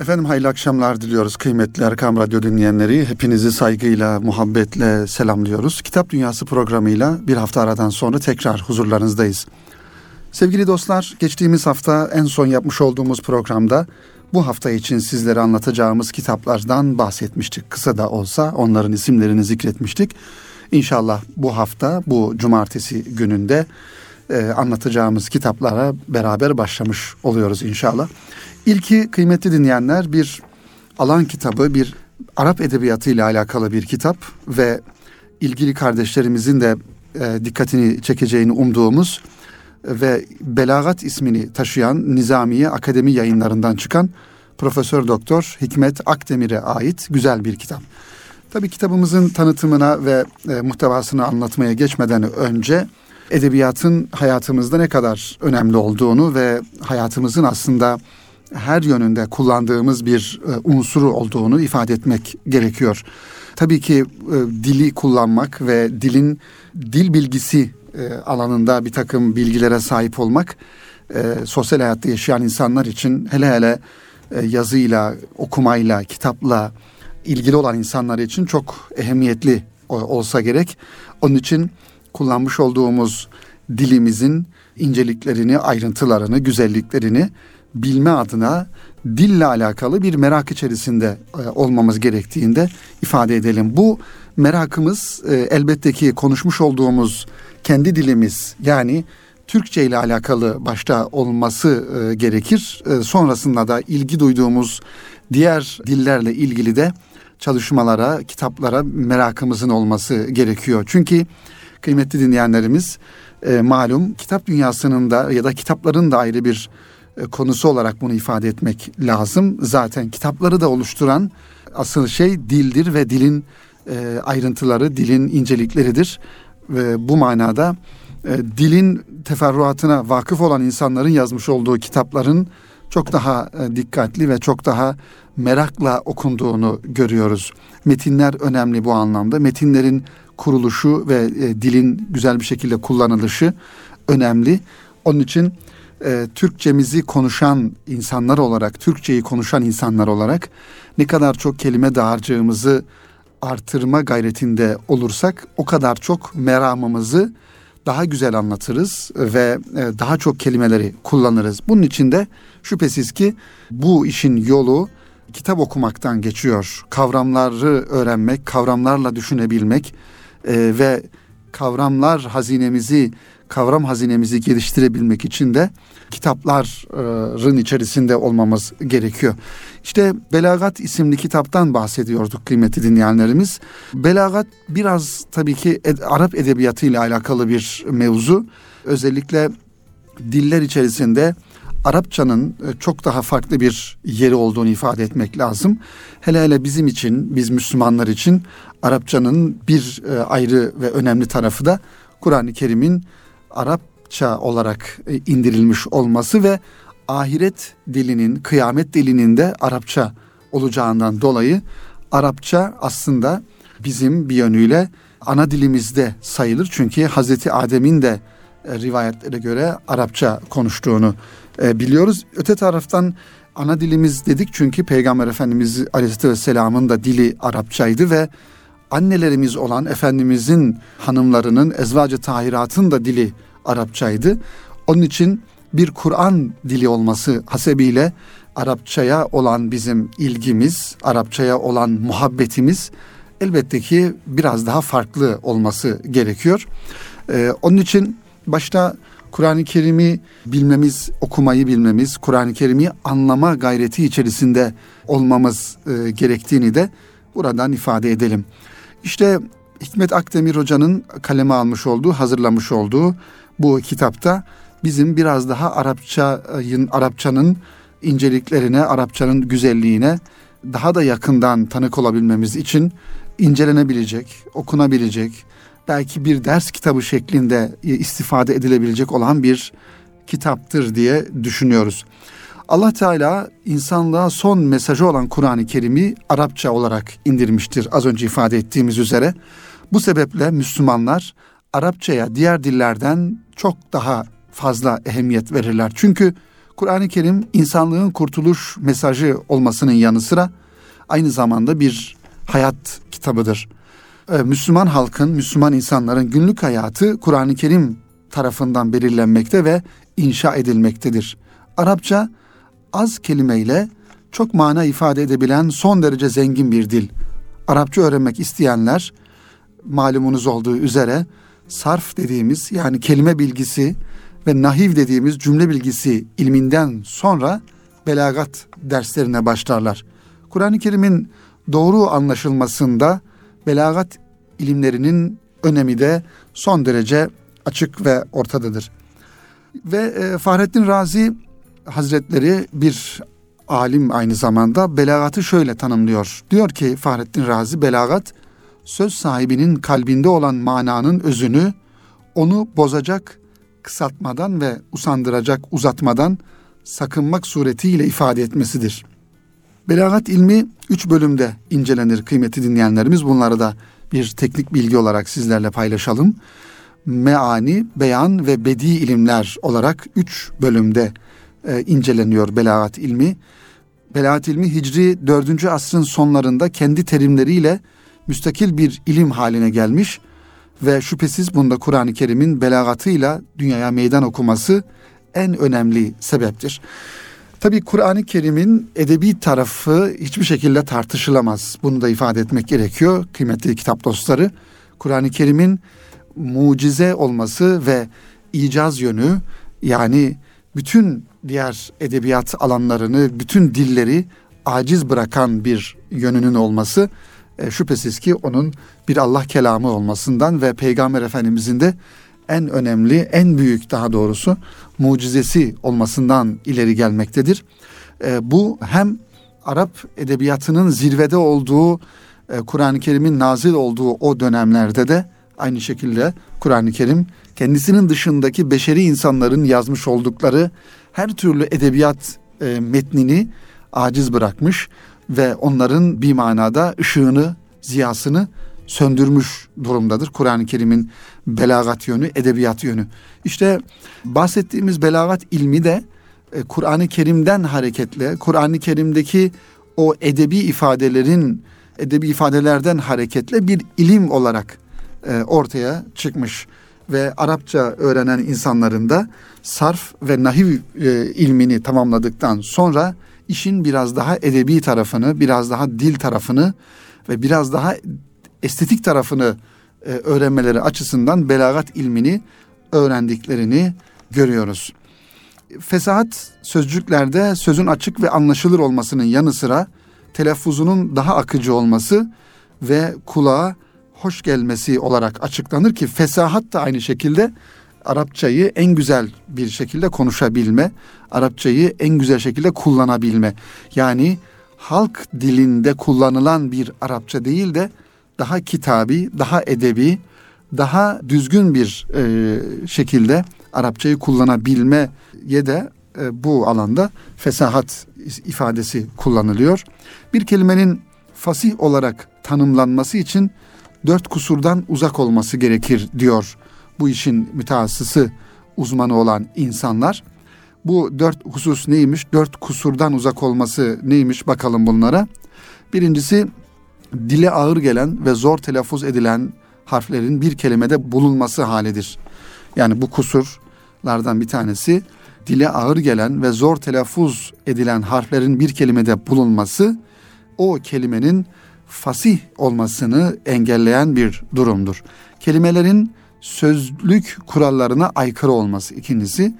Efendim hayırlı akşamlar diliyoruz kıymetli Erkam Radyo dinleyenleri. Hepinizi saygıyla, muhabbetle selamlıyoruz. Kitap Dünyası programıyla bir hafta aradan sonra tekrar huzurlarınızdayız. Sevgili dostlar, geçtiğimiz hafta en son yapmış olduğumuz programda bu hafta için sizlere anlatacağımız kitaplardan bahsetmiştik. Kısa da olsa onların isimlerini zikretmiştik. İnşallah bu hafta, bu cumartesi gününde e, anlatacağımız kitaplara beraber başlamış oluyoruz inşallah. İlki kıymetli dinleyenler bir alan kitabı, bir Arap edebiyatı ile alakalı bir kitap ve ilgili kardeşlerimizin de e, dikkatini çekeceğini umduğumuz ve Belagat ismini taşıyan Nizamiye Akademi yayınlarından çıkan Profesör Doktor Hikmet Akdemir'e ait güzel bir kitap. Tabii kitabımızın tanıtımına ve e, muhtevasını anlatmaya geçmeden önce edebiyatın hayatımızda ne kadar önemli olduğunu ve hayatımızın aslında her yönünde kullandığımız bir e, unsuru olduğunu ifade etmek gerekiyor. Tabii ki e, dili kullanmak ve dilin dil bilgisi e, alanında bir takım bilgilere sahip olmak e, sosyal hayatta yaşayan insanlar için hele hele e, yazıyla, okumayla, kitapla ilgili olan insanlar için çok ehemmiyetli olsa gerek. Onun için kullanmış olduğumuz dilimizin inceliklerini, ayrıntılarını, güzelliklerini bilme adına dille alakalı bir merak içerisinde e, olmamız gerektiğinde ifade edelim. Bu merakımız e, elbette ki konuşmuş olduğumuz kendi dilimiz yani Türkçe ile alakalı başta olması e, gerekir. sonrasında da ilgi duyduğumuz diğer dillerle ilgili de çalışmalara, kitaplara merakımızın olması gerekiyor. Çünkü kıymetli dinleyenlerimiz malum kitap dünyasının da ya da kitapların da ayrı bir konusu olarak bunu ifade etmek lazım. Zaten kitapları da oluşturan asıl şey dildir ve dilin e, ayrıntıları, dilin incelikleridir. Ve bu manada e, dilin teferruatına vakıf olan insanların yazmış olduğu kitapların çok daha dikkatli ve çok daha merakla okunduğunu görüyoruz. Metinler önemli bu anlamda. Metinlerin kuruluşu ve dilin güzel bir şekilde kullanılışı önemli. Onun için e, Türkçemizi konuşan insanlar olarak, Türkçeyi konuşan insanlar olarak ne kadar çok kelime dağarcığımızı artırma gayretinde olursak o kadar çok meramımızı daha güzel anlatırız ve e, daha çok kelimeleri kullanırız. Bunun için de şüphesiz ki bu işin yolu kitap okumaktan geçiyor. Kavramları öğrenmek, kavramlarla düşünebilmek e, ve kavramlar hazinemizi kavram hazinemizi geliştirebilmek için de kitapların içerisinde olmamız gerekiyor. İşte Belagat isimli kitaptan bahsediyorduk kıymetli dinleyenlerimiz. Belagat biraz tabii ki Arap edebiyatı ile alakalı bir mevzu. Özellikle diller içerisinde Arapçanın e, çok daha farklı bir yeri olduğunu ifade etmek lazım. Hele hele bizim için, biz Müslümanlar için Arapçanın bir e, ayrı ve önemli tarafı da Kur'an-ı Kerim'in Arapça olarak e, indirilmiş olması ve ahiret dilinin, kıyamet dilinin de Arapça olacağından dolayı Arapça aslında bizim bir yönüyle ana dilimizde sayılır. Çünkü Hazreti Adem'in de e, rivayetlere göre Arapça konuştuğunu e, biliyoruz. Öte taraftan ana dilimiz dedik çünkü Peygamber Efendimiz Aleyhisselam'ın da dili Arapçaydı ve annelerimiz olan Efendimizin hanımlarının ezvacı tahiratın da dili Arapçaydı. Onun için bir Kur'an dili olması hasebiyle Arapçaya olan bizim ilgimiz, Arapçaya olan muhabbetimiz elbette ki biraz daha farklı olması gerekiyor. Ee, onun için başta Kur'an-ı Kerim'i bilmemiz, okumayı bilmemiz, Kur'an-ı Kerim'i anlama gayreti içerisinde olmamız e, gerektiğini de buradan ifade edelim. İşte Hikmet Akdemir Hoca'nın kaleme almış olduğu, hazırlamış olduğu bu kitapta bizim biraz daha Arapçanın Arapçanın inceliklerine, Arapçanın güzelliğine daha da yakından tanık olabilmemiz için incelenebilecek, okunabilecek, belki bir ders kitabı şeklinde istifade edilebilecek olan bir kitaptır diye düşünüyoruz. Allah Teala insanlığa son mesajı olan Kur'an-ı Kerim'i Arapça olarak indirmiştir az önce ifade ettiğimiz üzere. Bu sebeple Müslümanlar Arapçaya diğer dillerden çok daha fazla ehemmiyet verirler. Çünkü Kur'an-ı Kerim insanlığın kurtuluş mesajı olmasının yanı sıra aynı zamanda bir hayat kitabıdır. Ee, Müslüman halkın, Müslüman insanların günlük hayatı Kur'an-ı Kerim tarafından belirlenmekte ve inşa edilmektedir. Arapça az kelimeyle çok mana ifade edebilen son derece zengin bir dil. Arapça öğrenmek isteyenler malumunuz olduğu üzere sarf dediğimiz yani kelime bilgisi ve nahiv dediğimiz cümle bilgisi ilminden sonra belagat derslerine başlarlar. Kur'an-ı Kerim'in doğru anlaşılmasında belagat ilimlerinin önemi de son derece açık ve ortadadır. Ve e, Fahrettin Razi Hazretleri bir alim aynı zamanda belagatı şöyle tanımlıyor. Diyor ki Fahrettin Razi belagat söz sahibinin kalbinde olan mananın özünü onu bozacak, kısaltmadan ve usandıracak uzatmadan sakınmak suretiyle ifade etmesidir. Belagat ilmi üç bölümde incelenir kıymeti dinleyenlerimiz. Bunları da bir teknik bilgi olarak sizlerle paylaşalım. Meani, beyan ve bedi ilimler olarak üç bölümde e, inceleniyor belagat ilmi. Belagat ilmi Hicri 4. asrın sonlarında kendi terimleriyle müstakil bir ilim haline gelmiş ve şüphesiz bunda Kur'an-ı Kerim'in belagatıyla dünyaya meydan okuması en önemli sebeptir. Tabi Kur'an-ı Kerim'in edebi tarafı hiçbir şekilde tartışılamaz. Bunu da ifade etmek gerekiyor kıymetli kitap dostları. Kur'an-ı Kerim'in mucize olması ve icaz yönü yani bütün diğer edebiyat alanlarını, bütün dilleri aciz bırakan bir yönünün olması e, şüphesiz ki onun bir Allah kelamı olmasından ve Peygamber Efendimizin de en önemli, en büyük daha doğrusu mucizesi olmasından ileri gelmektedir. E, bu hem Arap edebiyatının zirvede olduğu, e, Kur'an-ı Kerim'in nazil olduğu o dönemlerde de aynı şekilde Kur'an-ı Kerim kendisinin dışındaki beşeri insanların yazmış oldukları her türlü edebiyat e, metnini aciz bırakmış ve onların bir manada ışığını, ziyasını söndürmüş durumdadır. Kur'an-ı Kerim'in belagat yönü, edebiyat yönü. İşte bahsettiğimiz belagat ilmi de e, Kur'an-ı Kerim'den hareketle, Kur'an-ı Kerim'deki o edebi ifadelerin, edebi ifadelerden hareketle bir ilim olarak e, ortaya çıkmış ve Arapça öğrenen insanların da sarf ve nahiv e, ilmini tamamladıktan sonra işin biraz daha edebi tarafını, biraz daha dil tarafını ve biraz daha estetik tarafını e, öğrenmeleri açısından belagat ilmini öğrendiklerini görüyoruz. Fesahat sözcüklerde sözün açık ve anlaşılır olmasının yanı sıra telaffuzunun daha akıcı olması ve kulağa hoş gelmesi olarak açıklanır ki fesahat da aynı şekilde Arapçayı en güzel bir şekilde konuşabilme, Arapçayı en güzel şekilde kullanabilme. Yani halk dilinde kullanılan bir Arapça değil de daha kitabi, daha edebi, daha düzgün bir e, şekilde Arapçayı kullanabilmeye de e, bu alanda fesahat ifadesi kullanılıyor. Bir kelimenin fasih olarak tanımlanması için dört kusurdan uzak olması gerekir diyor bu işin mütehassısı uzmanı olan insanlar. Bu dört husus neymiş? Dört kusurdan uzak olması neymiş? Bakalım bunlara. Birincisi dile ağır gelen ve zor telaffuz edilen harflerin bir kelimede bulunması halidir. Yani bu kusurlardan bir tanesi dile ağır gelen ve zor telaffuz edilen harflerin bir kelimede bulunması o kelimenin fasih olmasını engelleyen bir durumdur. Kelimelerin sözlük kurallarına aykırı olması ikincisi.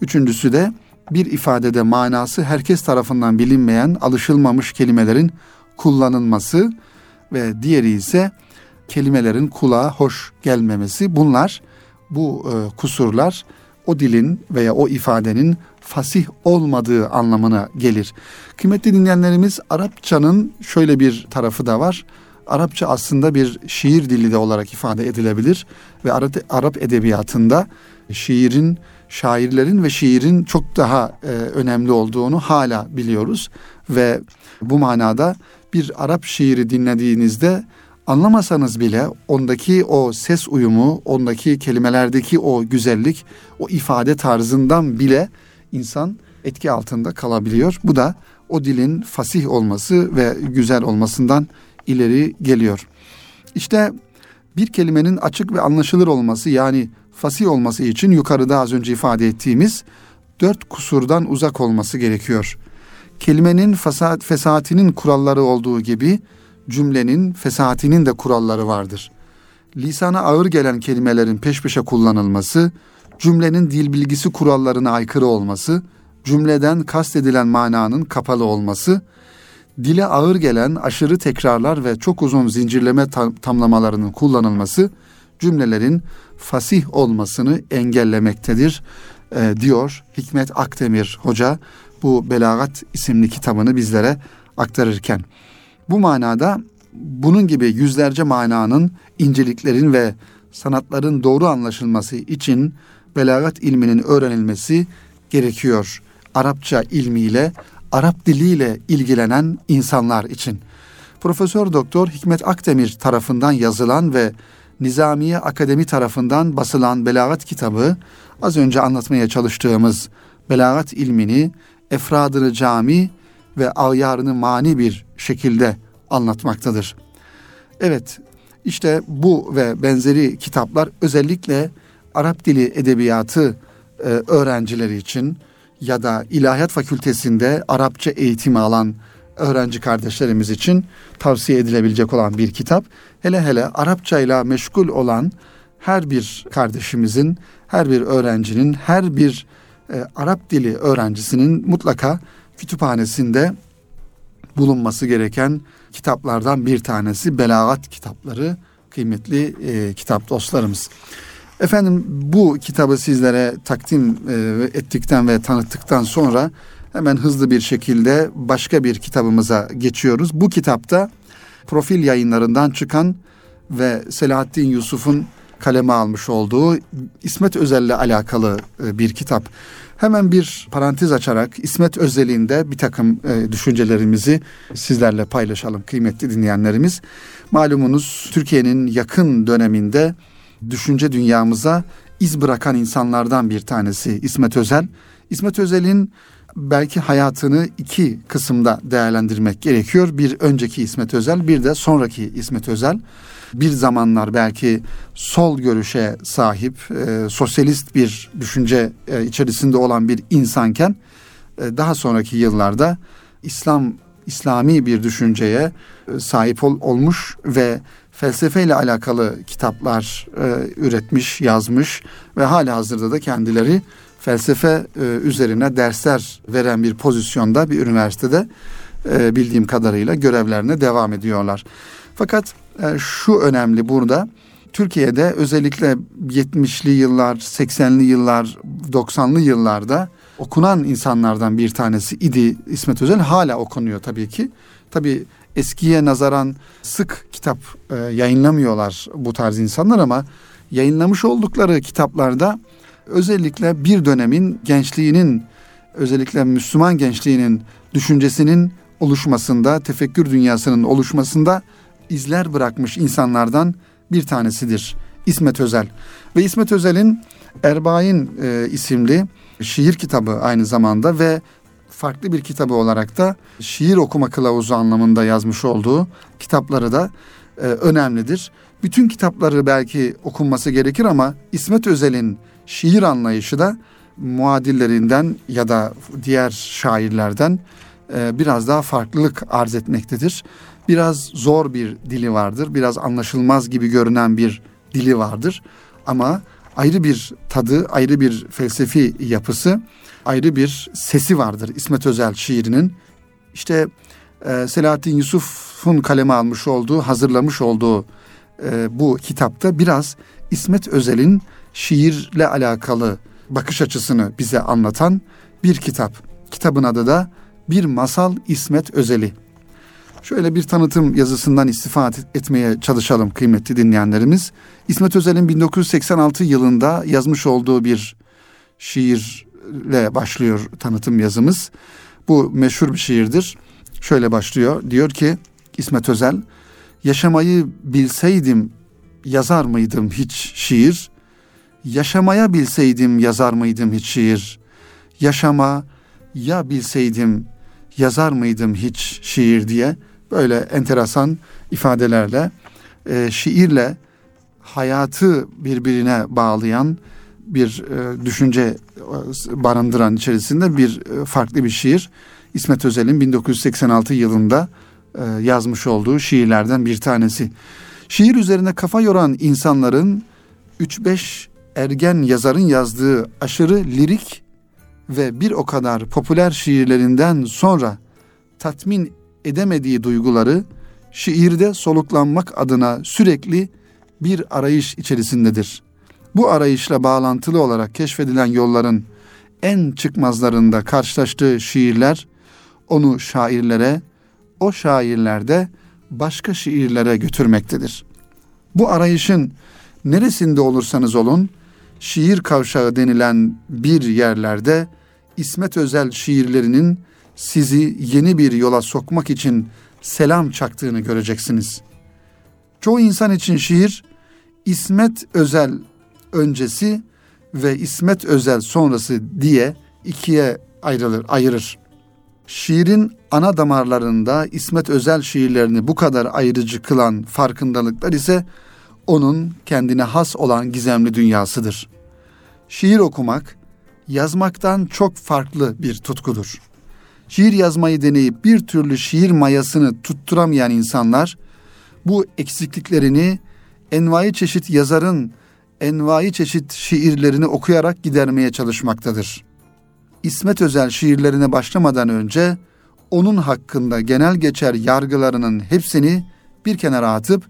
Üçüncüsü de bir ifadede manası herkes tarafından bilinmeyen, alışılmamış kelimelerin kullanılması ve diğeri ise kelimelerin kulağa hoş gelmemesi. Bunlar bu e, kusurlar o dilin veya o ifadenin fasih olmadığı anlamına gelir. Kıymetli dinleyenlerimiz Arapçanın şöyle bir tarafı da var. Arapça aslında bir şiir dili de olarak ifade edilebilir ve Arap edebiyatında şiirin, şairlerin ve şiirin çok daha e, önemli olduğunu hala biliyoruz ve bu manada bir Arap şiiri dinlediğinizde anlamasanız bile ondaki o ses uyumu, ondaki kelimelerdeki o güzellik, o ifade tarzından bile insan etki altında kalabiliyor. Bu da o dilin fasih olması ve güzel olmasından ileri geliyor. İşte bir kelimenin açık ve anlaşılır olması yani fasih olması için yukarıda az önce ifade ettiğimiz dört kusurdan uzak olması gerekiyor. Kelimenin fesat, fesatinin kuralları olduğu gibi cümlenin fesatinin de kuralları vardır. Lisana ağır gelen kelimelerin peş peşe kullanılması, cümlenin dil bilgisi kurallarına aykırı olması, cümleden kastedilen mananın kapalı olması, dile ağır gelen aşırı tekrarlar ve çok uzun zincirleme tam, tamlamalarının kullanılması cümlelerin fasih olmasını engellemektedir e, diyor Hikmet Akdemir Hoca bu Belagat isimli kitabını bizlere aktarırken. Bu manada bunun gibi yüzlerce mananın, inceliklerin ve sanatların doğru anlaşılması için belagat ilminin öğrenilmesi gerekiyor. Arapça ilmiyle, Arap diliyle ilgilenen insanlar için. Profesör Doktor Hikmet Akdemir tarafından yazılan ve Nizamiye Akademi tarafından basılan Belagat kitabı az önce anlatmaya çalıştığımız belagat ilmini efradını cami ve ayarını mani bir şekilde anlatmaktadır. Evet, işte bu ve benzeri kitaplar özellikle Arap dili edebiyatı e, öğrencileri için ya da ilahiyat fakültesinde Arapça eğitimi alan öğrenci kardeşlerimiz için tavsiye edilebilecek olan bir kitap. Hele hele Arapça ile meşgul olan her bir kardeşimizin, her bir öğrencinin, her bir e, Arap dili öğrencisinin mutlaka kütüphanesinde bulunması gereken kitaplardan bir tanesi Belagat kitapları kıymetli e, kitap dostlarımız. Efendim bu kitabı sizlere takdim e, ettikten ve tanıttıktan sonra hemen hızlı bir şekilde başka bir kitabımıza geçiyoruz. Bu kitapta profil yayınlarından çıkan ve Selahattin Yusuf'un kaleme almış olduğu İsmet Özel'le alakalı e, bir kitap. Hemen bir parantez açarak İsmet Özel'inde bir takım e, düşüncelerimizi sizlerle paylaşalım kıymetli dinleyenlerimiz. Malumunuz Türkiye'nin yakın döneminde düşünce dünyamıza iz bırakan insanlardan bir tanesi İsmet Özel. İsmet Özel'in belki hayatını iki kısımda değerlendirmek gerekiyor. Bir önceki İsmet Özel, bir de sonraki İsmet Özel. Bir zamanlar belki sol görüşe sahip, e, sosyalist bir düşünce e, içerisinde olan bir insanken e, daha sonraki yıllarda İslam İslami bir düşünceye e, sahip ol, olmuş ve felsefeyle alakalı kitaplar e, üretmiş, yazmış ve hala hazırda da kendileri felsefe e, üzerine dersler veren bir pozisyonda bir üniversitede e, bildiğim kadarıyla görevlerine devam ediyorlar. Fakat e, şu önemli burada Türkiye'de özellikle 70'li yıllar, 80'li yıllar, 90'lı yıllarda okunan insanlardan bir tanesi idi İsmet Özel. Hala okunuyor tabii ki. Tabii eskiye nazaran sık kitap e, yayınlamıyorlar bu tarz insanlar ama yayınlamış oldukları kitaplarda özellikle bir dönemin gençliğinin özellikle Müslüman gençliğinin düşüncesinin oluşmasında, tefekkür dünyasının oluşmasında izler bırakmış insanlardan bir tanesidir İsmet Özel. Ve İsmet Özel'in Erbain e, isimli şiir kitabı aynı zamanda ve farklı bir kitabı olarak da şiir okuma kılavuzu anlamında yazmış olduğu kitapları da e, önemlidir. Bütün kitapları belki okunması gerekir ama İsmet Özel'in şiir anlayışı da muadillerinden ya da diğer şairlerden e, biraz daha farklılık arz etmektedir. Biraz zor bir dili vardır, biraz anlaşılmaz gibi görünen bir dili vardır ama ayrı bir tadı, ayrı bir felsefi yapısı, ayrı bir sesi vardır İsmet Özel şiirinin. İşte e, Selahattin Yusuf'un kaleme almış olduğu, hazırlamış olduğu e, bu kitapta biraz İsmet Özel'in şiirle alakalı bakış açısını bize anlatan bir kitap. Kitabın adı da Bir Masal İsmet Özel'i. Şöyle bir tanıtım yazısından istifade etmeye çalışalım kıymetli dinleyenlerimiz. İsmet Özel'in 1986 yılında yazmış olduğu bir şiirle başlıyor tanıtım yazımız. Bu meşhur bir şiirdir. Şöyle başlıyor. Diyor ki İsmet Özel, yaşamayı bilseydim yazar mıydım hiç şiir? Yaşamaya bilseydim yazar mıydım hiç şiir? Yaşama, ya bilseydim yazar mıydım hiç şiir diye böyle enteresan ifadelerle e, şiirle hayatı birbirine bağlayan bir e, düşünce e, barındıran içerisinde bir e, farklı bir şiir. İsmet Özel'in 1986 yılında e, yazmış olduğu şiirlerden bir tanesi. Şiir üzerine kafa yoran insanların 3-5 ergen yazarın yazdığı aşırı lirik ve bir o kadar popüler şiirlerinden sonra tatmin edemediği duyguları şiirde soluklanmak adına sürekli bir arayış içerisindedir. Bu arayışla bağlantılı olarak keşfedilen yolların en çıkmazlarında karşılaştığı şiirler onu şairlere, o şairlerde başka şiirlere götürmektedir. Bu arayışın neresinde olursanız olun, şiir kavşağı denilen bir yerlerde İsmet Özel şiirlerinin sizi yeni bir yola sokmak için selam çaktığını göreceksiniz. Çoğu insan için şiir İsmet Özel öncesi ve İsmet Özel sonrası diye ikiye ayrılır, ayırır. Şiirin ana damarlarında İsmet Özel şiirlerini bu kadar ayrıcı kılan farkındalıklar ise onun kendine has olan gizemli dünyasıdır. Şiir okumak yazmaktan çok farklı bir tutkudur. Şiir yazmayı deneyip bir türlü şiir mayasını tutturamayan insanlar bu eksikliklerini envai çeşit yazarın envai çeşit şiirlerini okuyarak gidermeye çalışmaktadır. İsmet Özel şiirlerine başlamadan önce onun hakkında genel geçer yargılarının hepsini bir kenara atıp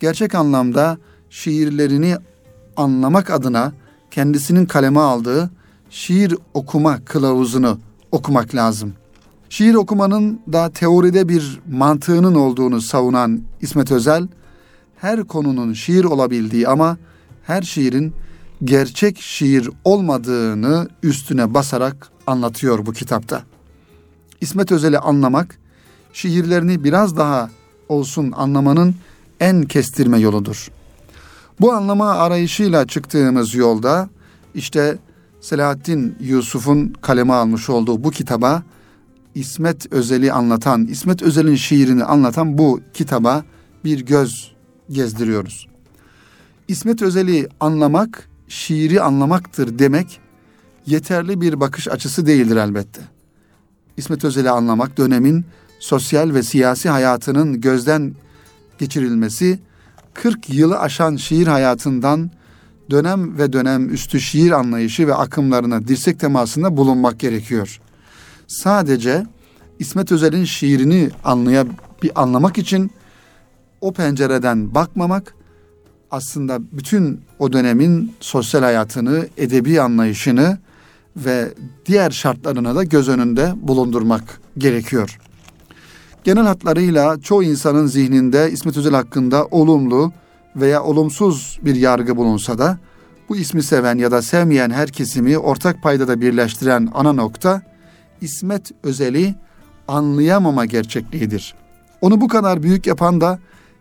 gerçek anlamda şiirlerini anlamak adına kendisinin kaleme aldığı şiir okuma kılavuzunu okumak lazım. Şiir okumanın da teoride bir mantığının olduğunu savunan İsmet Özel, her konunun şiir olabildiği ama her şiirin gerçek şiir olmadığını üstüne basarak anlatıyor bu kitapta. İsmet Özel'i anlamak, şiirlerini biraz daha olsun anlamanın en kestirme yoludur. Bu anlama arayışıyla çıktığımız yolda işte Selahattin Yusuf'un kaleme almış olduğu bu kitaba İsmet Özel'i anlatan, İsmet Özel'in şiirini anlatan bu kitaba bir göz gezdiriyoruz. İsmet Özel'i anlamak, şiiri anlamaktır demek yeterli bir bakış açısı değildir elbette. İsmet Özel'i anlamak dönemin sosyal ve siyasi hayatının gözden geçirilmesi 40 yılı aşan şiir hayatından dönem ve dönem üstü şiir anlayışı ve akımlarına dirsek temasında bulunmak gerekiyor. Sadece İsmet Özel'in şiirini anlaya bir anlamak için o pencereden bakmamak aslında bütün o dönemin sosyal hayatını, edebi anlayışını ve diğer şartlarına da göz önünde bulundurmak gerekiyor. Genel hatlarıyla çoğu insanın zihninde İsmet Özel hakkında olumlu veya olumsuz bir yargı bulunsa da bu ismi seven ya da sevmeyen her kesimi ortak paydada birleştiren ana nokta İsmet Özel'i anlayamama gerçekliğidir. Onu bu kadar büyük yapan da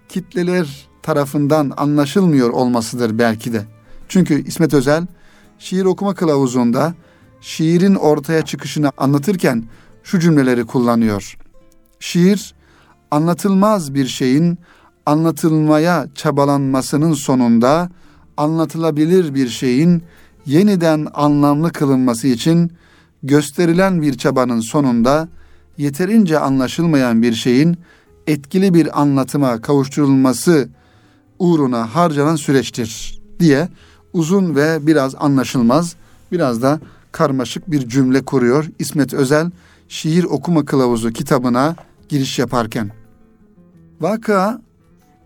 kitleler tarafından anlaşılmıyor olmasıdır belki de. Çünkü İsmet Özel şiir okuma kılavuzunda şiirin ortaya çıkışını anlatırken şu cümleleri kullanıyor. Şiir anlatılmaz bir şeyin anlatılmaya çabalanmasının sonunda anlatılabilir bir şeyin yeniden anlamlı kılınması için gösterilen bir çabanın sonunda yeterince anlaşılmayan bir şeyin etkili bir anlatıma kavuşturulması uğruna harcanan süreçtir diye uzun ve biraz anlaşılmaz, biraz da karmaşık bir cümle kuruyor İsmet Özel Şiir Okuma Kılavuzu kitabına giriş yaparken. Vaka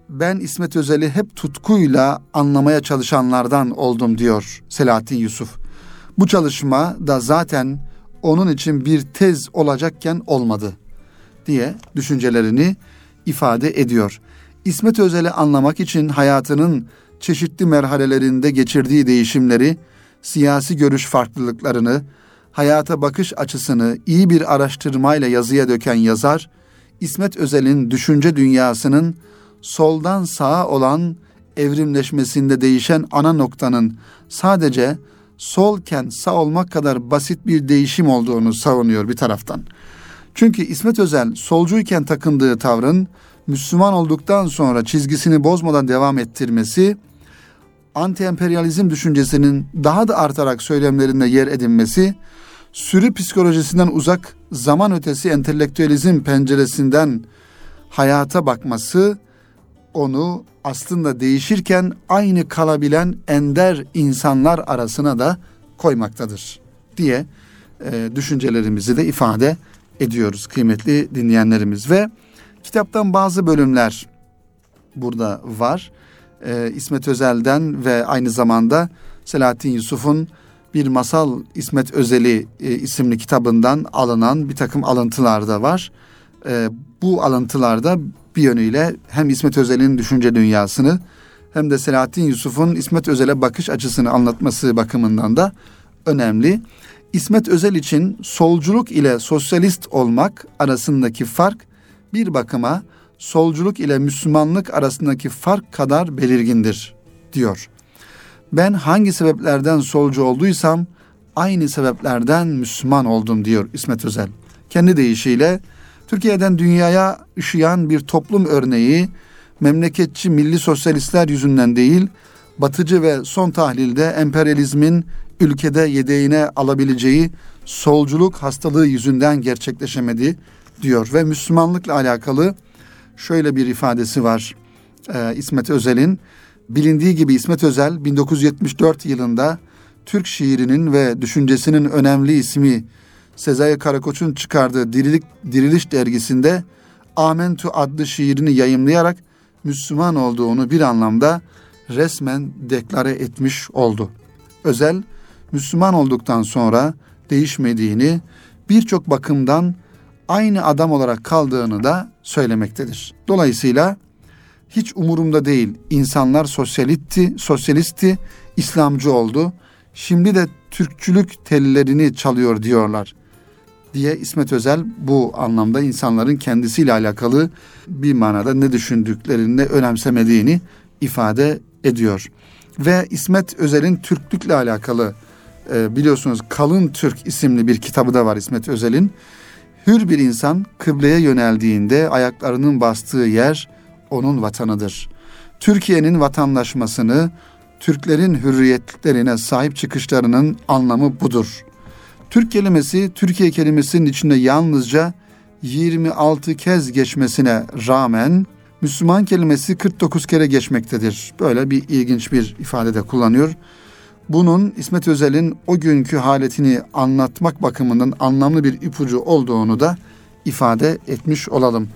ben İsmet Özel'i hep tutkuyla anlamaya çalışanlardan oldum diyor Selahattin Yusuf. Bu çalışma da zaten onun için bir tez olacakken olmadı diye düşüncelerini ifade ediyor. İsmet Özel'i anlamak için hayatının çeşitli merhalelerinde geçirdiği değişimleri, siyasi görüş farklılıklarını, hayata bakış açısını iyi bir araştırmayla yazıya döken yazar, İsmet Özel'in düşünce dünyasının soldan sağa olan evrimleşmesinde değişen ana noktanın sadece solken sağ olmak kadar basit bir değişim olduğunu savunuyor bir taraftan. Çünkü İsmet Özel solcuyken takındığı tavrın Müslüman olduktan sonra çizgisini bozmadan devam ettirmesi, anti-emperyalizm düşüncesinin daha da artarak söylemlerinde yer edinmesi, sürü psikolojisinden uzak zaman ötesi entelektüelizm penceresinden hayata bakması onu aslında değişirken aynı kalabilen ender insanlar arasına da koymaktadır diye e, düşüncelerimizi de ifade ediyoruz kıymetli dinleyenlerimiz. Ve kitaptan bazı bölümler burada var. E, İsmet Özel'den ve aynı zamanda Selahattin Yusuf'un bir masal İsmet Özel'i e, isimli kitabından alınan bir takım alıntılar da var. E, bu alıntılarda bir yönüyle hem İsmet Özel'in düşünce dünyasını hem de Selahattin Yusuf'un İsmet Özel'e bakış açısını anlatması bakımından da önemli. İsmet Özel için solculuk ile sosyalist olmak arasındaki fark bir bakıma solculuk ile Müslümanlık arasındaki fark kadar belirgindir diyor. Ben hangi sebeplerden solcu olduysam aynı sebeplerden Müslüman oldum diyor İsmet Özel. Kendi deyişiyle Türkiye'den dünyaya ışıyan bir toplum örneği memleketçi milli sosyalistler yüzünden değil, batıcı ve son tahlilde emperyalizmin ülkede yedeğine alabileceği solculuk hastalığı yüzünden gerçekleşemedi diyor ve Müslümanlıkla alakalı şöyle bir ifadesi var e, İsmet Özel'in. Bilindiği gibi İsmet Özel 1974 yılında Türk şiirinin ve düşüncesinin önemli ismi Sezai Karakoç'un çıkardığı Dirilik, Diriliş dergisinde Amentu adlı şiirini yayımlayarak Müslüman olduğunu bir anlamda resmen deklare etmiş oldu. Özel Müslüman olduktan sonra değişmediğini, birçok bakımdan aynı adam olarak kaldığını da söylemektedir. Dolayısıyla hiç umurumda değil. İnsanlar sosyalisti, sosyalisti, İslamcı oldu. Şimdi de Türkçülük tellerini çalıyor diyorlar diye İsmet Özel bu anlamda insanların kendisiyle alakalı bir manada ne düşündüklerini, ne önemsemediğini ifade ediyor. Ve İsmet Özel'in Türklükle alakalı e, biliyorsunuz Kalın Türk isimli bir kitabı da var İsmet Özel'in. Hür bir insan kıbleye yöneldiğinde ayaklarının bastığı yer onun vatanıdır. Türkiye'nin vatandaşmasını, Türklerin hürriyetlerine sahip çıkışlarının anlamı budur. Türk kelimesi Türkiye kelimesinin içinde yalnızca 26 kez geçmesine rağmen Müslüman kelimesi 49 kere geçmektedir. Böyle bir ilginç bir ifade de kullanıyor. Bunun İsmet Özel'in o günkü haletini anlatmak bakımından anlamlı bir ipucu olduğunu da ifade etmiş olalım.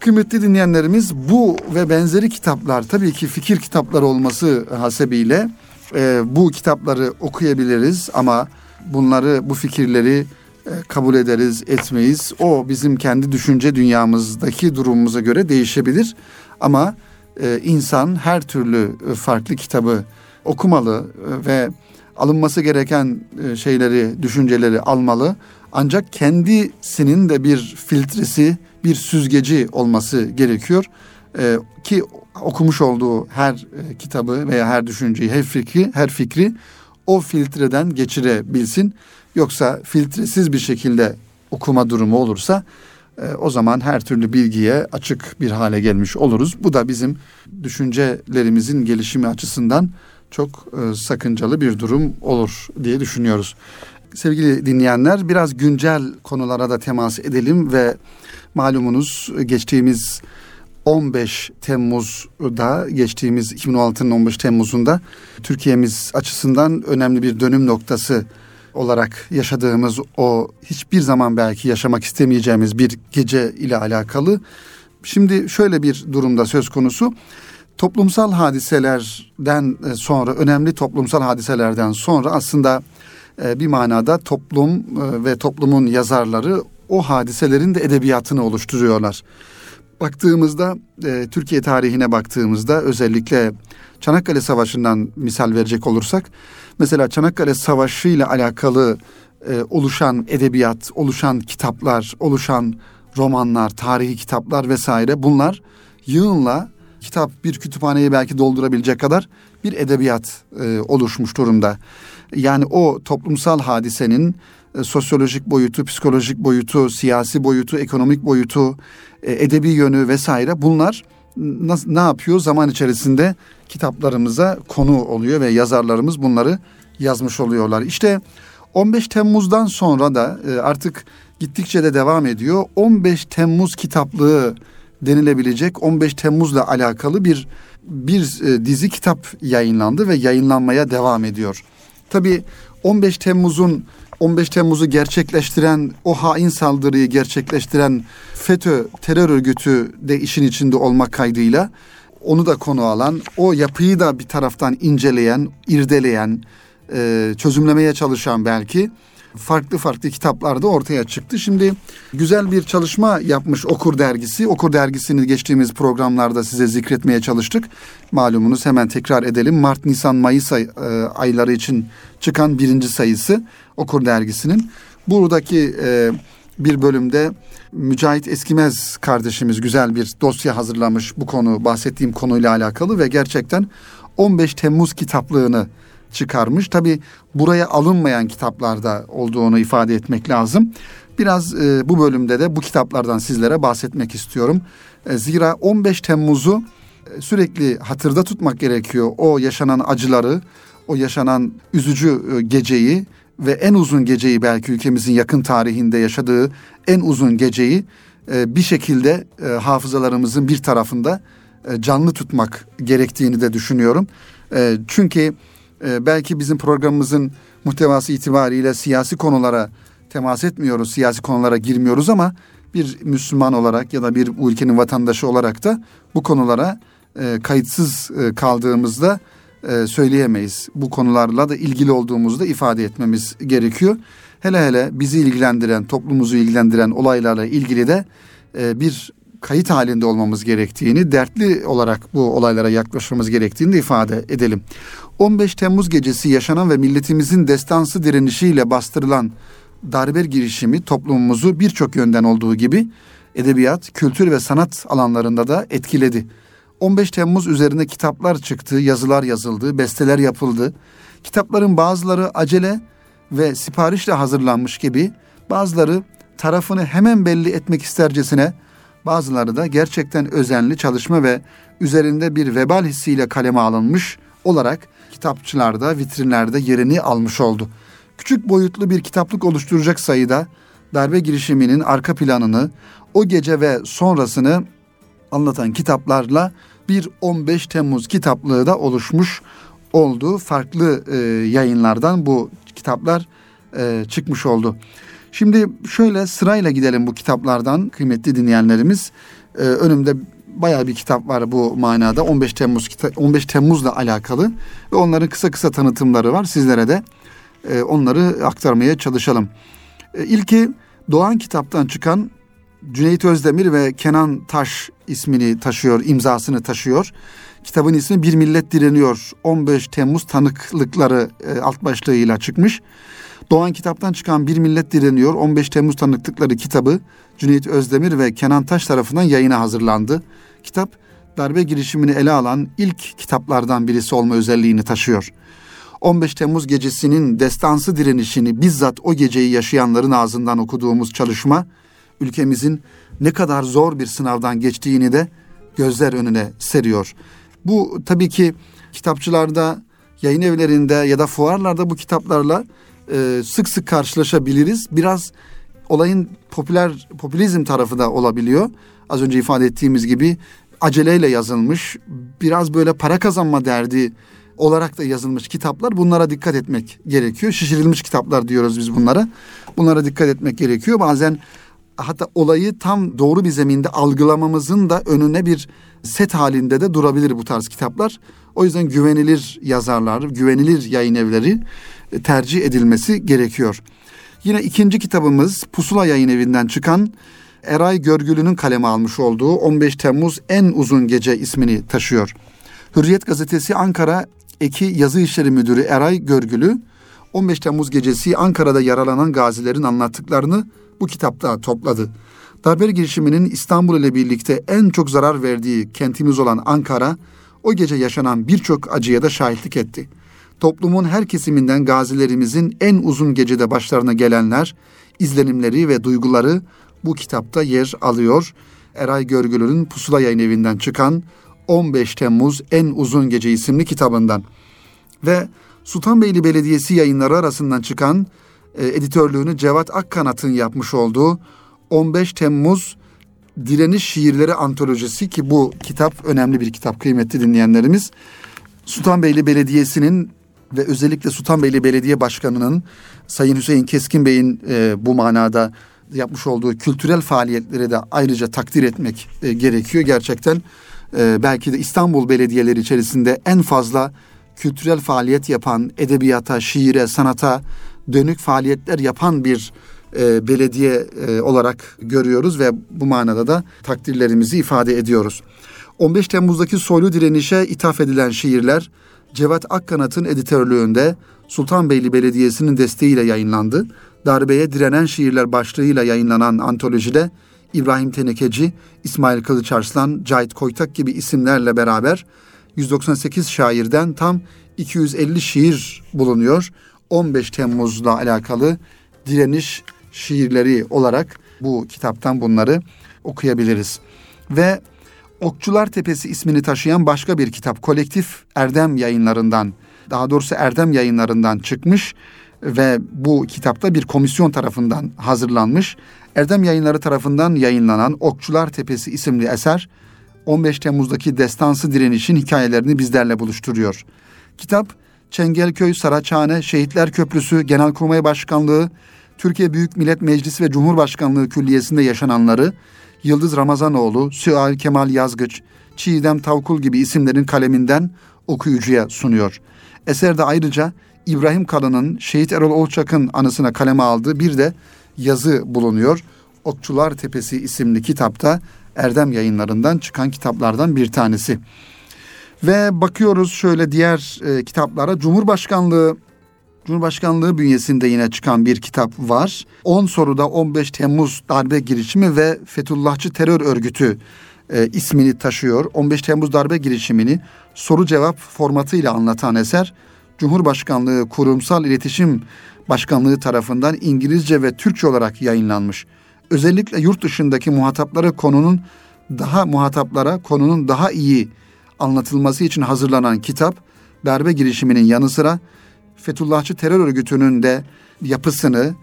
Kıymetli dinleyenlerimiz bu ve benzeri kitaplar tabii ki fikir kitapları olması hasebiyle e, bu kitapları okuyabiliriz ama bunları bu fikirleri e, kabul ederiz etmeyiz. O bizim kendi düşünce dünyamızdaki durumumuza göre değişebilir ama e, insan her türlü e, farklı kitabı okumalı e, ve alınması gereken e, şeyleri, düşünceleri almalı. Ancak kendisinin de bir filtresi, bir süzgeci olması gerekiyor. Ee, ki okumuş olduğu her e, kitabı veya her düşünceyi, her fikri, her fikri o filtreden geçirebilsin. Yoksa filtresiz bir şekilde okuma durumu olursa e, o zaman her türlü bilgiye açık bir hale gelmiş oluruz. Bu da bizim düşüncelerimizin gelişimi açısından çok e, sakıncalı bir durum olur diye düşünüyoruz. Sevgili dinleyenler biraz güncel konulara da temas edelim ve malumunuz geçtiğimiz 15 Temmuz'da geçtiğimiz 2016'nın 15 Temmuz'unda Türkiye'miz açısından önemli bir dönüm noktası olarak yaşadığımız o hiçbir zaman belki yaşamak istemeyeceğimiz bir gece ile alakalı. Şimdi şöyle bir durumda söz konusu. Toplumsal hadiselerden e, sonra önemli toplumsal hadiselerden sonra aslında e, bir manada toplum e, ve toplumun yazarları o hadiselerin de edebiyatını oluşturuyorlar. Baktığımızda Türkiye tarihine baktığımızda özellikle Çanakkale Savaşı'ndan misal verecek olursak mesela Çanakkale Savaşı ile alakalı oluşan edebiyat, oluşan kitaplar, oluşan romanlar, tarihi kitaplar vesaire bunlar yığınla kitap bir kütüphaneyi belki doldurabilecek kadar bir edebiyat e, oluşmuş durumda. Yani o toplumsal hadisenin e, sosyolojik boyutu, psikolojik boyutu, siyasi boyutu, ekonomik boyutu, e, edebi yönü vesaire bunlar nasıl, ne yapıyor? Zaman içerisinde kitaplarımıza konu oluyor ve yazarlarımız bunları yazmış oluyorlar. İşte 15 Temmuz'dan sonra da e, artık gittikçe de devam ediyor. 15 Temmuz kitaplığı denilebilecek 15 Temmuz'la alakalı bir bir e, dizi kitap yayınlandı ve yayınlanmaya devam ediyor. Tabii 15 Temmuz'un 15 Temmuz'u gerçekleştiren, o hain saldırıyı gerçekleştiren FETÖ terör örgütü de işin içinde olmak kaydıyla onu da konu alan, o yapıyı da bir taraftan inceleyen, irdeleyen, e, çözümlemeye çalışan belki farklı farklı kitaplarda ortaya çıktı. Şimdi güzel bir çalışma yapmış Okur Dergisi. Okur Dergisi'ni geçtiğimiz programlarda size zikretmeye çalıştık. Malumunuz hemen tekrar edelim. Mart, Nisan, Mayıs ay, e, ayları için çıkan birinci sayısı Okur Dergisi'nin. Buradaki e, bir bölümde Mücahit Eskimez kardeşimiz güzel bir dosya hazırlamış bu konu bahsettiğim konuyla alakalı ve gerçekten 15 Temmuz kitaplığını çıkarmış. Tabi buraya alınmayan kitaplarda olduğunu ifade etmek lazım. Biraz e, bu bölümde de bu kitaplardan sizlere bahsetmek istiyorum. E, zira 15 Temmuz'u e, sürekli hatırda tutmak gerekiyor. O yaşanan acıları, o yaşanan üzücü e, geceyi ve en uzun geceyi belki ülkemizin yakın tarihinde yaşadığı en uzun geceyi e, bir şekilde hafızalarımızın bir tarafında canlı tutmak gerektiğini de düşünüyorum. Çünkü e, belki bizim programımızın muhtevası itibariyle siyasi konulara temas etmiyoruz, siyasi konulara girmiyoruz ama bir Müslüman olarak ya da bir ülkenin vatandaşı olarak da bu konulara e, kayıtsız e, kaldığımızda e, söyleyemeyiz. Bu konularla da ilgili olduğumuzda ifade etmemiz gerekiyor. Hele hele bizi ilgilendiren, toplumumuzu ilgilendiren olaylarla ilgili de e, bir kayıt halinde olmamız gerektiğini, dertli olarak bu olaylara yaklaşmamız gerektiğini de ifade edelim. 15 Temmuz gecesi yaşanan ve milletimizin destansı direnişiyle bastırılan darbe girişimi toplumumuzu birçok yönden olduğu gibi edebiyat, kültür ve sanat alanlarında da etkiledi. 15 Temmuz üzerine kitaplar çıktı, yazılar yazıldı, besteler yapıldı. Kitapların bazıları acele ve siparişle hazırlanmış gibi, bazıları tarafını hemen belli etmek istercesine, bazıları da gerçekten özenli çalışma ve üzerinde bir vebal hissiyle kaleme alınmış olarak kitapçılarda, vitrinlerde yerini almış oldu. Küçük boyutlu bir kitaplık oluşturacak sayıda darbe girişiminin arka planını, o gece ve sonrasını anlatan kitaplarla bir 15 Temmuz kitaplığı da oluşmuş oldu. Farklı e, yayınlardan bu kitaplar e, çıkmış oldu. Şimdi şöyle sırayla gidelim bu kitaplardan kıymetli dinleyenlerimiz. E, önümde bayağı bir kitap var bu manada 15 Temmuz 15 Temmuz'la alakalı ve onların kısa kısa tanıtımları var. Sizlere de e, onları aktarmaya çalışalım. E, ilki Doğan kitaptan çıkan Cüneyt Özdemir ve Kenan Taş ismini taşıyor, imzasını taşıyor. Kitabın ismi Bir Millet Direniyor. 15 Temmuz tanıklıkları e, alt başlığıyla çıkmış. Doğan kitaptan çıkan Bir Millet Direniyor 15 Temmuz tanıklıkları kitabı Cüneyt Özdemir ve Kenan Taş tarafından yayına hazırlandı. Kitap darbe girişimini ele alan ilk kitaplardan birisi olma özelliğini taşıyor. 15 Temmuz gecesinin destansı direnişini bizzat o geceyi yaşayanların ağzından okuduğumuz çalışma ülkemizin ne kadar zor bir sınavdan geçtiğini de gözler önüne seriyor. Bu tabii ki kitapçılarda, yayın evlerinde ya da fuarlarda bu kitaplarla e, sık sık karşılaşabiliriz. Biraz olayın popüler popülizm tarafı da olabiliyor. Az önce ifade ettiğimiz gibi aceleyle yazılmış, biraz böyle para kazanma derdi olarak da yazılmış kitaplar. Bunlara dikkat etmek gerekiyor. Şişirilmiş kitaplar diyoruz biz bunlara. Bunlara dikkat etmek gerekiyor. Bazen hatta olayı tam doğru bir zeminde algılamamızın da önüne bir set halinde de durabilir bu tarz kitaplar. O yüzden güvenilir yazarlar, güvenilir yayın evleri e, tercih edilmesi gerekiyor. Yine ikinci kitabımız Pusula Yayın Evi'nden çıkan Eray Görgülü'nün kaleme almış olduğu 15 Temmuz En Uzun Gece ismini taşıyor. Hürriyet Gazetesi Ankara Eki Yazı İşleri Müdürü Eray Görgülü 15 Temmuz gecesi Ankara'da yaralanan gazilerin anlattıklarını bu kitapta topladı. Darbe girişiminin İstanbul ile birlikte en çok zarar verdiği kentimiz olan Ankara, o gece yaşanan birçok acıya da şahitlik etti. toplumun her kesiminden gazilerimizin en uzun gecede başlarına gelenler, izlenimleri ve duyguları bu kitapta yer alıyor. Eray Görgülü'nün Pusula Yayın Evi'nden çıkan 15 Temmuz En Uzun Gece isimli kitabından ve Sultanbeyli Belediyesi yayınları arasından çıkan e, editörlüğünü Cevat Akkanat'ın yapmış olduğu 15 Temmuz Direniş Şiirleri Antolojisi ki bu kitap önemli bir kitap kıymetli dinleyenlerimiz. Sultanbeyli Belediyesi'nin ve özellikle Sultanbeyli Belediye Başkanı'nın Sayın Hüseyin Keskin Bey'in e, bu manada yapmış olduğu kültürel faaliyetleri de ayrıca takdir etmek e, gerekiyor. Gerçekten e, belki de İstanbul belediyeleri içerisinde en fazla kültürel faaliyet yapan, edebiyata, şiire, sanata dönük faaliyetler yapan bir e, belediye e, olarak görüyoruz ve bu manada da takdirlerimizi ifade ediyoruz. 15 Temmuz'daki soylu direnişe ithaf edilen şiirler Cevat Akkanat'ın editörlüğünde Sultanbeyli Belediyesi'nin desteğiyle yayınlandı. Darbeye direnen şiirler başlığıyla yayınlanan antolojide İbrahim Tenekeci, İsmail Kılıçarslan, Cahit Koytak gibi isimlerle beraber 198 şairden tam 250 şiir bulunuyor. 15 Temmuz'la alakalı direniş şiirleri olarak bu kitaptan bunları okuyabiliriz. Ve Okçular Tepesi ismini taşıyan başka bir kitap Kolektif Erdem yayınlarından daha doğrusu Erdem yayınlarından çıkmış ve bu kitapta bir komisyon tarafından hazırlanmış. Erdem yayınları tarafından yayınlanan Okçular Tepesi isimli eser 15 Temmuz'daki destansı direnişin hikayelerini bizlerle buluşturuyor. Kitap Çengelköy, Saraçhane, Şehitler Köprüsü, Genelkurmay Başkanlığı, Türkiye Büyük Millet Meclisi ve Cumhurbaşkanlığı Külliyesi'nde yaşananları Yıldız Ramazanoğlu, Süal Kemal Yazgıç, Çiğdem Tavkul gibi isimlerin kaleminden okuyucuya sunuyor. Eserde ayrıca İbrahim Kalın'ın Şehit Erol Olçak'ın anısına kaleme aldığı bir de yazı bulunuyor. Okçular Tepesi isimli kitapta Erdem yayınlarından çıkan kitaplardan bir tanesi. Ve bakıyoruz şöyle diğer e, kitaplara Cumhurbaşkanlığı Cumhurbaşkanlığı bünyesinde yine çıkan bir kitap var. 10 soruda 15 Temmuz darbe girişimi ve Fethullahçı terör örgütü e, ismini taşıyor. 15 Temmuz darbe girişimini soru cevap formatıyla anlatan eser Cumhurbaşkanlığı Kurumsal İletişim Başkanlığı tarafından İngilizce ve Türkçe olarak yayınlanmış. Özellikle yurt dışındaki muhataplara konunun daha muhataplara konunun daha iyi anlatılması için hazırlanan kitap darbe girişiminin yanı sıra Fethullahçı terör örgütünün de yapısını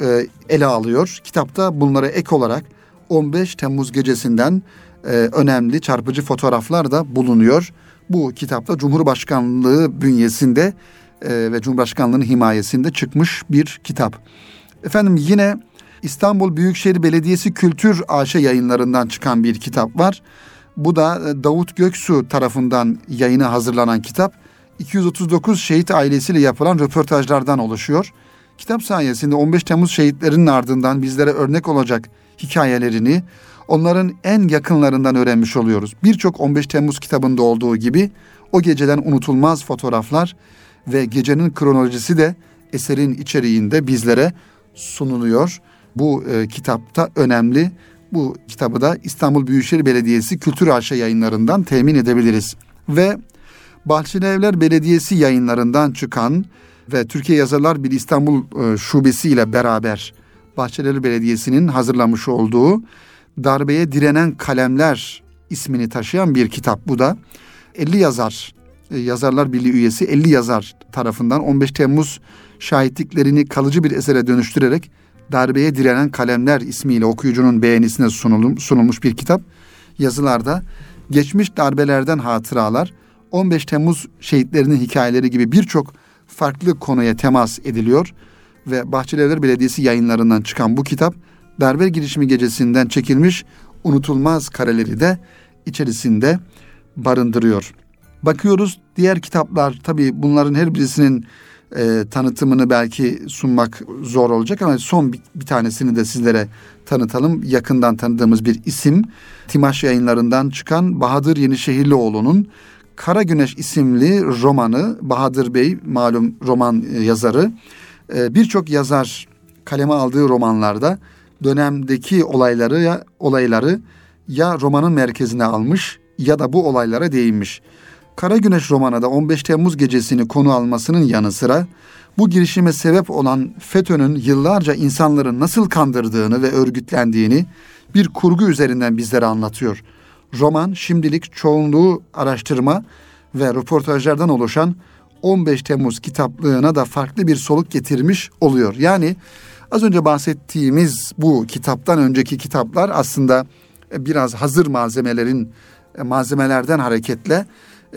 e, ele alıyor. Kitapta bunlara ek olarak 15 Temmuz gecesinden e, önemli çarpıcı fotoğraflar da bulunuyor. Bu kitapta Cumhurbaşkanlığı bünyesinde e, ve Cumhurbaşkanlığı'nın himayesinde çıkmış bir kitap. Efendim yine İstanbul Büyükşehir Belediyesi Kültür AŞ yayınlarından çıkan bir kitap var. Bu da e, Davut Göksu tarafından yayını hazırlanan kitap. 239 şehit ailesiyle yapılan röportajlardan oluşuyor. Kitap sayesinde 15 Temmuz şehitlerinin ardından bizlere örnek olacak hikayelerini onların en yakınlarından öğrenmiş oluyoruz. Birçok 15 Temmuz kitabında olduğu gibi o geceden unutulmaz fotoğraflar ve gecenin kronolojisi de eserin içeriğinde bizlere sunuluyor. Bu e, kitapta önemli. Bu kitabı da İstanbul Büyükşehir Belediyesi Kültür Arşa yayınlarından temin edebiliriz. Ve Bahçeli Evler Belediyesi yayınlarından çıkan ve Türkiye Yazarlar Birliği İstanbul e, Şubesi ile beraber Bahçeli Belediyesi'nin hazırlamış olduğu Darbeye Direnen Kalemler ismini taşıyan bir kitap bu da. 50 yazar, e, Yazarlar Birliği üyesi 50 yazar tarafından 15 Temmuz şahitliklerini kalıcı bir esere dönüştürerek Darbeye Direnen Kalemler ismiyle okuyucunun beğenisine sunulmuş bir kitap. Yazılarda geçmiş darbelerden hatıralar, 15 Temmuz şehitlerinin hikayeleri gibi birçok farklı konuya temas ediliyor ve Bahçelievler Belediyesi yayınlarından çıkan bu kitap darbe girişimi gecesinden çekilmiş unutulmaz kareleri de içerisinde barındırıyor. Bakıyoruz diğer kitaplar tabii bunların her birisinin e, tanıtımını belki sunmak zor olacak ama son bir, bir tanesini de sizlere tanıtalım. Yakından tanıdığımız bir isim Timaş yayınlarından çıkan Bahadır Yenişehirlioğlu'nun Kara Güneş isimli romanı Bahadır Bey malum roman e, yazarı e, birçok yazar kaleme aldığı romanlarda dönemdeki olayları ya olayları ya romanın merkezine almış ya da bu olaylara değinmiş. Kara Güneş romanı da 15 Temmuz gecesini konu almasının yanı sıra bu girişime sebep olan FETÖ'nün yıllarca insanları nasıl kandırdığını ve örgütlendiğini bir kurgu üzerinden bizlere anlatıyor. Roman şimdilik çoğunluğu araştırma ve röportajlardan oluşan 15 Temmuz kitaplığına da farklı bir soluk getirmiş oluyor. Yani az önce bahsettiğimiz bu kitaptan önceki kitaplar aslında biraz hazır malzemelerin malzemelerden hareketle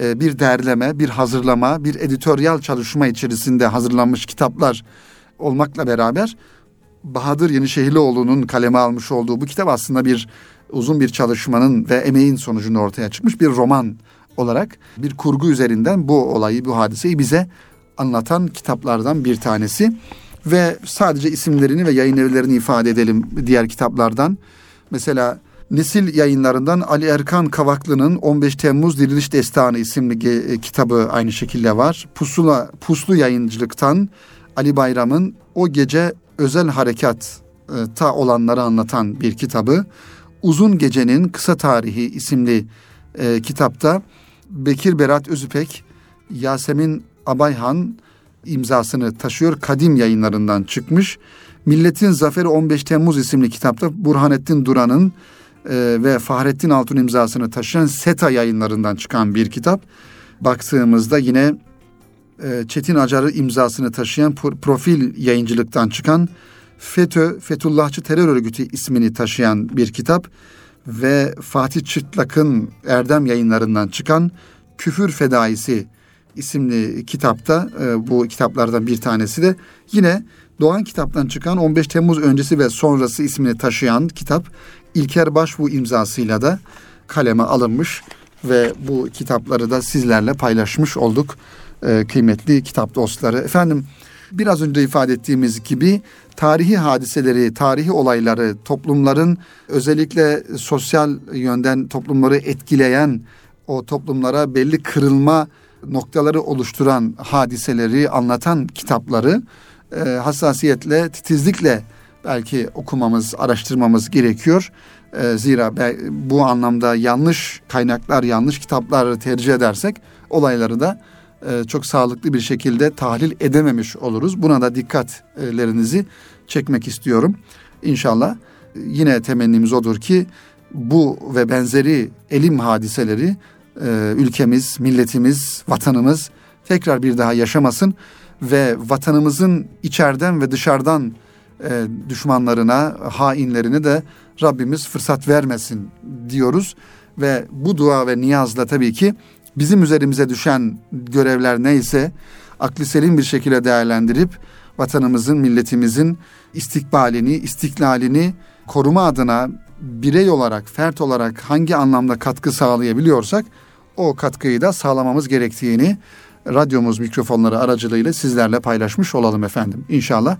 e, bir derleme, bir hazırlama, bir editoryal çalışma içerisinde hazırlanmış kitaplar olmakla beraber Bahadır Yenişehirlioğlu'nun kaleme almış olduğu bu kitap aslında bir uzun bir çalışmanın ve emeğin sonucunda ortaya çıkmış bir roman olarak bir kurgu üzerinden bu olayı, bu hadiseyi bize anlatan kitaplardan bir tanesi. Ve sadece isimlerini ve yayın evlerini ifade edelim diğer kitaplardan. Mesela Nesil yayınlarından Ali Erkan Kavaklı'nın 15 Temmuz Diriliş Destanı isimli e, kitabı aynı şekilde var. Pusula, Puslu yayıncılıktan Ali Bayram'ın o gece özel harekat e, ta olanları anlatan bir kitabı. Uzun Gecenin Kısa Tarihi isimli e, kitapta Bekir Berat Özüpek, Yasemin Abayhan imzasını taşıyor. Kadim yayınlarından çıkmış. Milletin Zaferi 15 Temmuz isimli kitapta Burhanettin Duran'ın e, ve Fahrettin Altun imzasını taşıyan SETA yayınlarından çıkan bir kitap. Baktığımızda yine e, Çetin Acar'ı imzasını taşıyan Profil yayıncılıktan çıkan FETÖ, Fethullahçı Terör Örgütü ismini taşıyan bir kitap ve Fatih Çıtlak'ın Erdem yayınlarından çıkan Küfür Fedaisi isimli kitapta e, bu kitaplardan bir tanesi de yine Doğan kitaptan çıkan 15 Temmuz öncesi ve sonrası ismini taşıyan kitap İlker Başbu imzasıyla da kaleme alınmış ve bu kitapları da sizlerle paylaşmış olduk e, kıymetli kitap dostları. Efendim biraz önce ifade ettiğimiz gibi tarihi hadiseleri, tarihi olayları, toplumların özellikle sosyal yönden toplumları etkileyen o toplumlara belli kırılma noktaları oluşturan hadiseleri anlatan kitapları e, hassasiyetle, titizlikle belki okumamız, araştırmamız gerekiyor. E, zira bu anlamda yanlış kaynaklar, yanlış kitapları tercih edersek olayları da e, çok sağlıklı bir şekilde tahlil edememiş oluruz. Buna da dikkatlerinizi çekmek istiyorum. İnşallah yine temennimiz odur ki bu ve benzeri elim hadiseleri e, ülkemiz, milletimiz, vatanımız tekrar bir daha yaşamasın ve vatanımızın içeriden ve dışarıdan e, düşmanlarına, hainlerine de Rabbimiz fırsat vermesin diyoruz. Ve bu dua ve niyazla tabii ki bizim üzerimize düşen görevler neyse aklı selim bir şekilde değerlendirip vatanımızın, milletimizin istikbalini, istiklalini koruma adına birey olarak, fert olarak hangi anlamda katkı sağlayabiliyorsak o katkıyı da sağlamamız gerektiğini radyomuz mikrofonları aracılığıyla sizlerle paylaşmış olalım efendim. İnşallah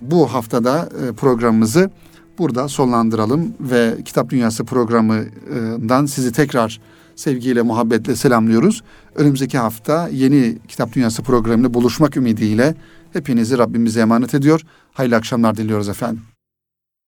bu haftada e, programımızı burada sonlandıralım ve Kitap Dünyası programından sizi tekrar sevgiyle, muhabbetle selamlıyoruz. Önümüzdeki hafta yeni Kitap Dünyası programıyla buluşmak ümidiyle hepinizi Rabbimize emanet ediyor. Hayırlı akşamlar diliyoruz efendim.